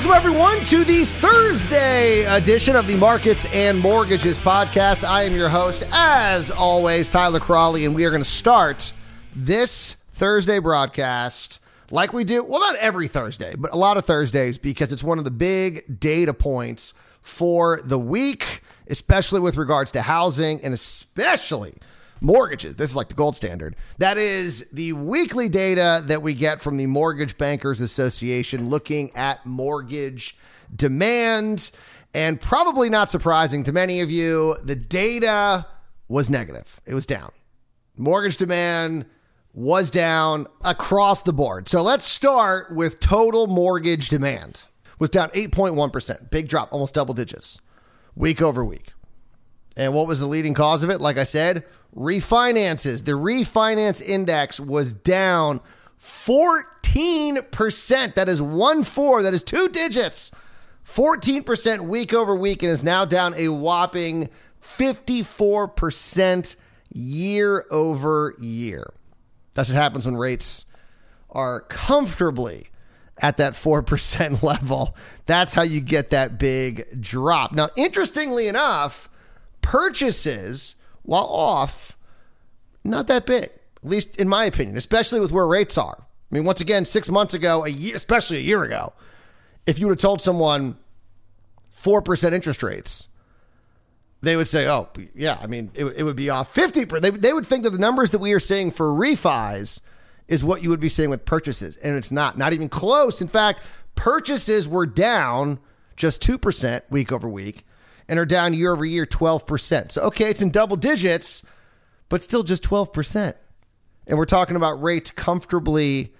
Welcome, everyone, to the Thursday edition of the Markets and Mortgages podcast. I am your host, as always, Tyler Crawley, and we are going to start this Thursday broadcast like we do, well, not every Thursday, but a lot of Thursdays because it's one of the big data points for the week, especially with regards to housing and especially mortgages. This is like the gold standard. That is the weekly data that we get from the Mortgage Bankers Association looking at mortgage demand. And probably not surprising to many of you, the data was negative. It was down. Mortgage demand was down across the board. So let's start with total mortgage demand. Was down 8.1%. Big drop, almost double digits. Week over week. And what was the leading cause of it? Like I said, refinances. The refinance index was down 14%. That is one four. That is two digits. 14% week over week and is now down a whopping 54% year over year. That's what happens when rates are comfortably at that 4% level. That's how you get that big drop. Now, interestingly enough, purchases, while off, not that big, at least in my opinion, especially with where rates are. I mean, once again, six months ago, a year, especially a year ago, if you would have told someone 4% interest rates, they would say, oh, yeah, I mean, it, it would be off 50. They, they would think that the numbers that we are seeing for refis is what you would be seeing with purchases. And it's not, not even close. In fact, purchases were down just 2% week over week and are down year over year 12%. So, okay, it's in double digits, but still just 12%. And we're talking about rates comfortably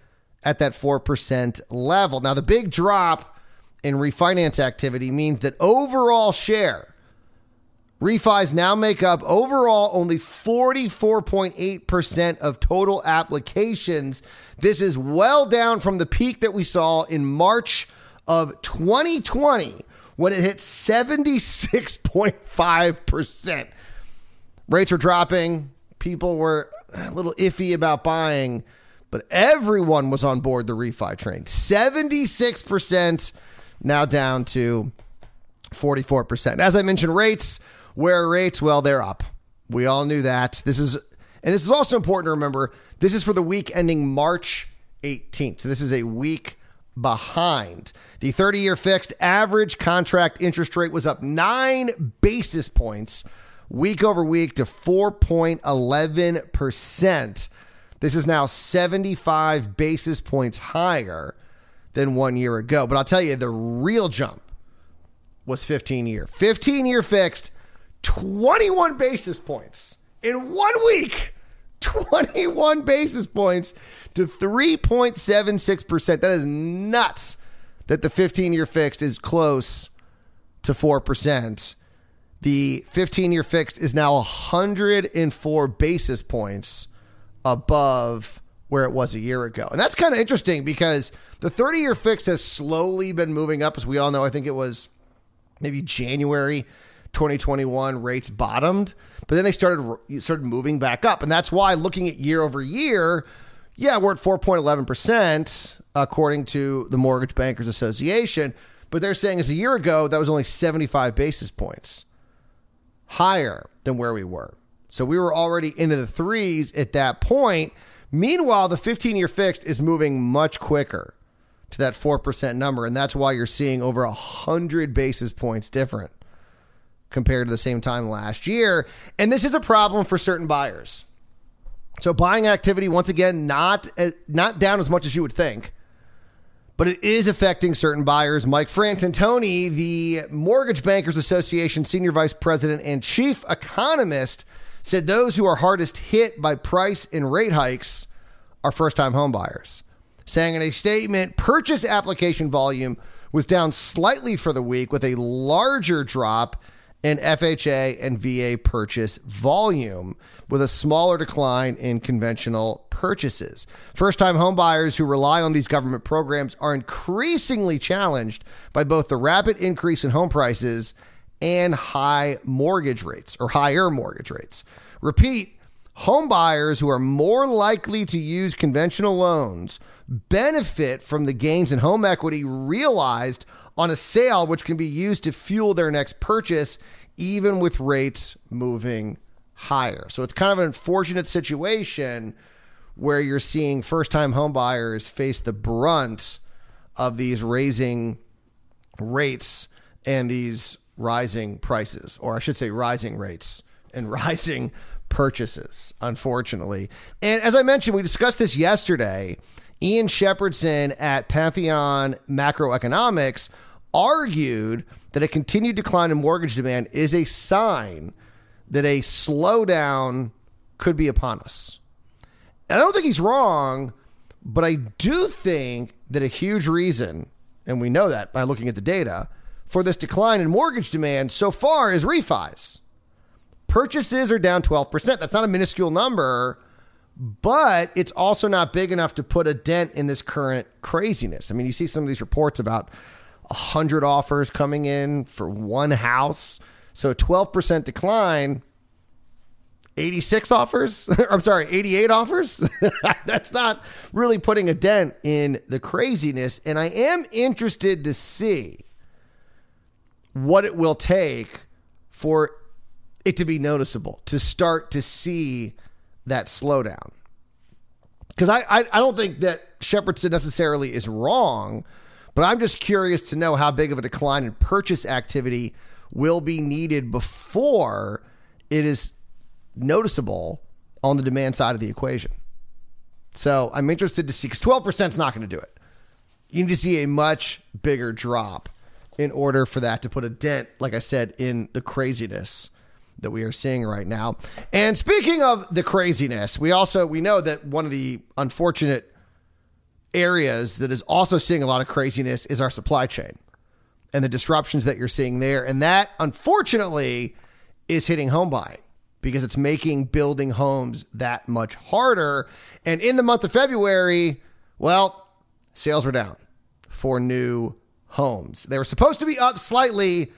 at that 4% level. Now, the big drop in refinance activity means that overall share Refis now make up overall only 44.8% of total applications. This is well down from the peak that we saw in March of 2020 when it hit 76.5%. Rates were dropping. People were a little iffy about buying, but everyone was on board the refi train. 76% now down to 44%. As I mentioned, rates where rates, well, they're up. We all knew that. This is, and this is also important to remember. This is for the week ending March 18th. So this is a week behind. The 30 year fixed average contract interest rate was up nine basis points week over week to 4.11%. This is now 75 basis points higher than one year ago. But I'll tell you, the real jump was 15 year. 15 year fixed 21 basis points in one week. 21 basis points to 3.76%. That is nuts that the 15 year fixed is close to 4%. The 15 year fixed is now 104 basis points above where it was a year ago. And that's kind of interesting because the 30 year fixed has slowly been moving up. As we all know, I think it was maybe January 2021 rates bottomed, but then they started started moving back up, and that's why looking at year over year, yeah, we're at 4.11 percent according to the Mortgage Bankers Association, but they're saying as a year ago that was only 75 basis points higher than where we were. So we were already into the threes at that point. Meanwhile, the 15 year fixed is moving much quicker to that 4% number. And that's why you're seeing over 100 basis points different compared to the same time last year. And this is a problem for certain buyers. So buying activity once again not uh, not down as much as you would think. But it is affecting certain buyers. Mike Fratantoni, the Mortgage Bankers Association senior vice president and chief economist, said those who are hardest hit by price and rate hikes are first-time home buyers. Saying in a statement, purchase application volume was down slightly for the week with a larger drop in FHA and VA purchase volume, with a smaller decline in conventional purchases. First time homebuyers who rely on these government programs are increasingly challenged by both the rapid increase in home prices and high mortgage rates or higher mortgage rates. Repeat, homebuyers who are more likely to use conventional loans benefit from the gains in home equity realized on a sale, which can be used to fuel their next purchase, even with rates moving higher. So it's kind of an unfortunate situation where you're seeing first time homebuyers face the brunt of these raising rates and these rising prices, or I should say, rising rates and rising purchases, unfortunately. And as I mentioned, we discussed this yesterday. Ian Shepherdson at Pantheon Macroeconomics argued that a continued decline in mortgage demand is a sign that a slowdown could be upon us. And I don't think he's wrong, but I do think that a huge reason, and we know that by looking at the data, for this decline in mortgage demand so far is refis. Purchases are down 12%. That's not a minuscule number, but it's also not big enough to put a dent in this current craziness. I mean, you see some of these reports about 100 offers coming in for one house. So a 12% decline 86 offers. I'm sorry, 88 offers. That's not really putting a dent in the craziness. And I am interested to see what it will take for it to be noticeable, to start to see that slowdown. Because I, I, I, don't think that Shepherdson necessarily is wrong, but I'm just curious to know how big of a decline in purchase activity will be needed before it is noticeable on the demand side of the equation. So I'm interested to see because 12% is not going to do it. You need to see a much bigger drop in order for that to put a dent, like I said, in the craziness that we are seeing right now. And speaking of the craziness, we also we know that one of the unfortunate areas that is also seeing a lot of craziness is our supply chain and the disruptions that you're seeing there. And that unfortunately is hitting home buying because it's making building homes that much harder. And in the month of February, well, sales were down for new homes. They were supposed to be up slightly,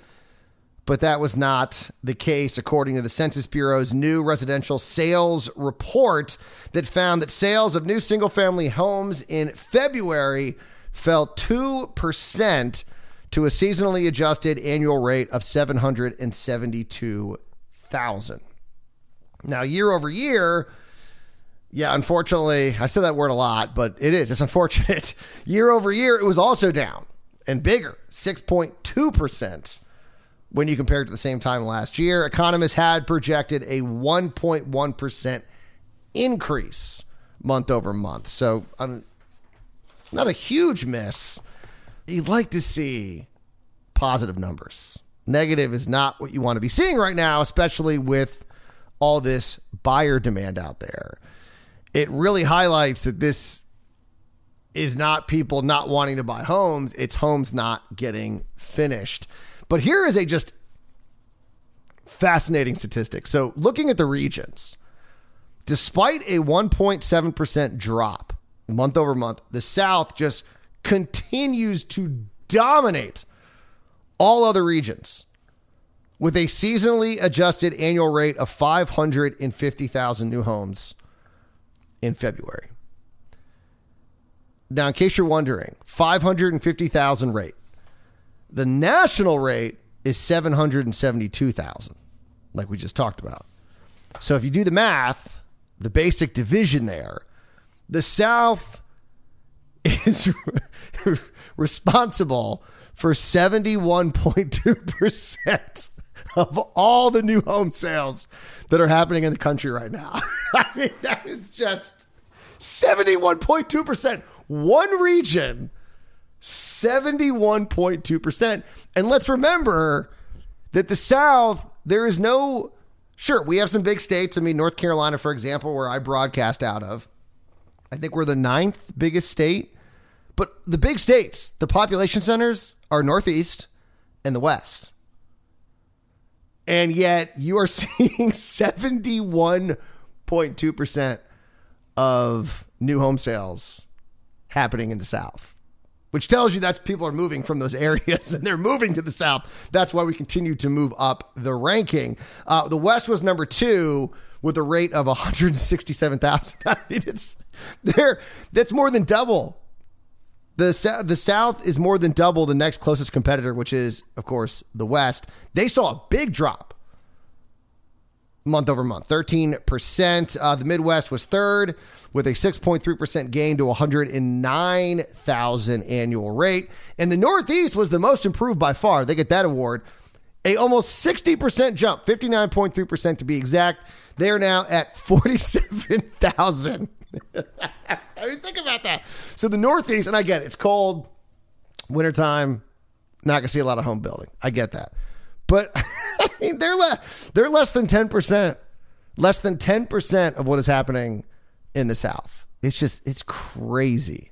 but that was not the case, according to the Census Bureau's new residential sales report that found that sales of new single family homes in February fell 2% to a seasonally adjusted annual rate of 772,000. Now, year over year, yeah, unfortunately, I said that word a lot, but it is. It's unfortunate. year over year, it was also down and bigger, 6.2% when you compare it to the same time last year. Economists had projected a 1.1% increase month over month. So, um, not a huge miss. You'd like to see positive numbers. Negative is not what you want to be seeing right now, especially with all this buyer demand out there. It really highlights that this is not people not wanting to buy homes, it's homes not getting finished. But here is a just fascinating statistic. So, looking at the regions, despite a 1.7% drop month over month, the South just continues to dominate all other regions with a seasonally adjusted annual rate of 550,000 new homes in February. Now, in case you're wondering, 550,000 rate. The national rate is 772,000, like we just talked about. So if you do the math, the basic division there, the South is responsible for 71.2% of all the new home sales that are happening in the country right now. I mean, that is just 71.2%. One region, 71.2%. And let's remember that the South, there is no, sure, we have some big states. I mean, North Carolina, for example, where I broadcast out of, I think we're the ninth biggest state. But the big states, the population centers are Northeast and the West. And yet you are seeing 71.2% of new home sales happening in the South, which tells you that people are moving from those areas and they're moving to the South. That's why we continue to move up the ranking. Uh, the West was number two with a rate of 167,000. I mean, it's there. That's more than double The, the South is more than double the next closest competitor, which is, of course, the West. They saw a big drop month over month 13%. Uh, the Midwest was third with a 6.3% gain to 109,000 annual rate. And the Northeast was the most improved by far. They get that award. A almost 60% jump, 59.3% to be exact. They are now at 47,000. I mean, think about that. So the Northeast, and I get it, it's cold, wintertime, not going to see a lot of home building. I get that. But I mean, they're, le- they're less than 10%, less than 10% of what is happening in the South. It's just, it's crazy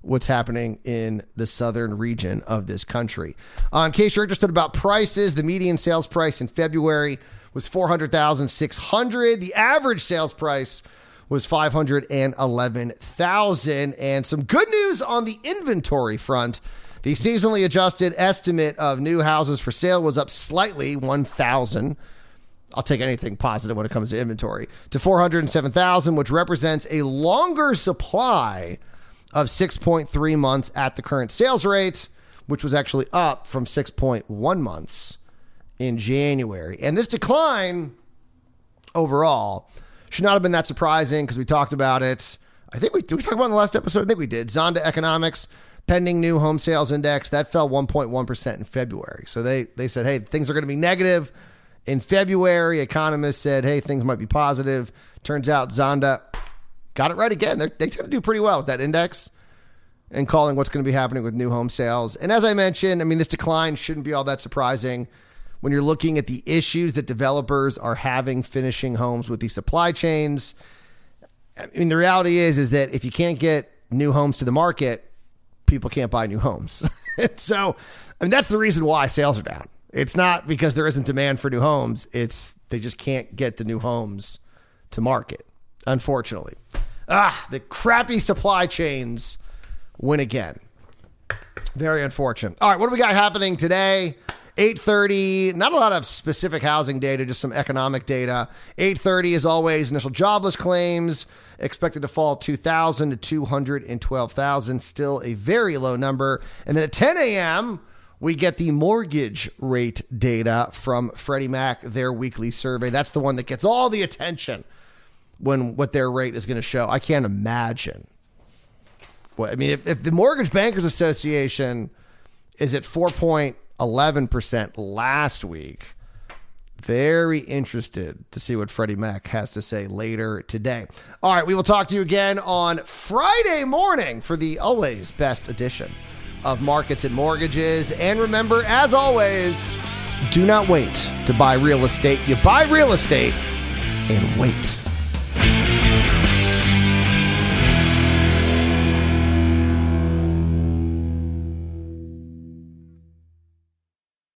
what's happening in the southern region of this country. Uh, in case you're interested about prices, the median sales price in February was 400,600. The average sales price was 511,000 and some good news on the inventory front. The seasonally adjusted estimate of new houses for sale was up slightly, 1,000. I'll take anything positive when it comes to inventory to 407,000, which represents a longer supply of 6.3 months at the current sales rate, which was actually up from 6.1 months in January. And this decline overall should not have been that surprising because we talked about it. I think we did we talk about it in the last episode. I think we did. Zonda Economics pending new home sales index that fell 1.1% in February. So they they said, "Hey, things are going to be negative." In February, economists said, "Hey, things might be positive." Turns out Zonda got it right again. They're, they tend to do pretty well with that index and calling what's going to be happening with new home sales. And as I mentioned, I mean, this decline shouldn't be all that surprising when you're looking at the issues that developers are having finishing homes with these supply chains. I mean, the reality is is that if you can't get new homes to the market, people can't buy new homes. so, I mean, that's the reason why sales are down. It's not because there isn't demand for new homes. It's they just can't get the new homes to market, unfortunately. Ah, the crappy supply chains win again. Very unfortunate. All right, what do we got happening today? 8:30, not a lot of specific housing data, just some economic data. 8:30 is always, initial jobless claims expected to fall 2,000 to 212,000, still a very low number. And then at 10 a.m., we get the mortgage rate data from Freddie Mac, their weekly survey. That's the one that gets all the attention when what their rate is going to show. I can't imagine. What I mean, if, if the Mortgage Bankers Association is at 4.11% last week, very interested to see what Freddie Mac has to say later today. All right, we will talk to you again on Friday morning for the always best edition of Markets and Mortgages. And remember, as always, do not wait to buy real estate. You buy real estate and wait.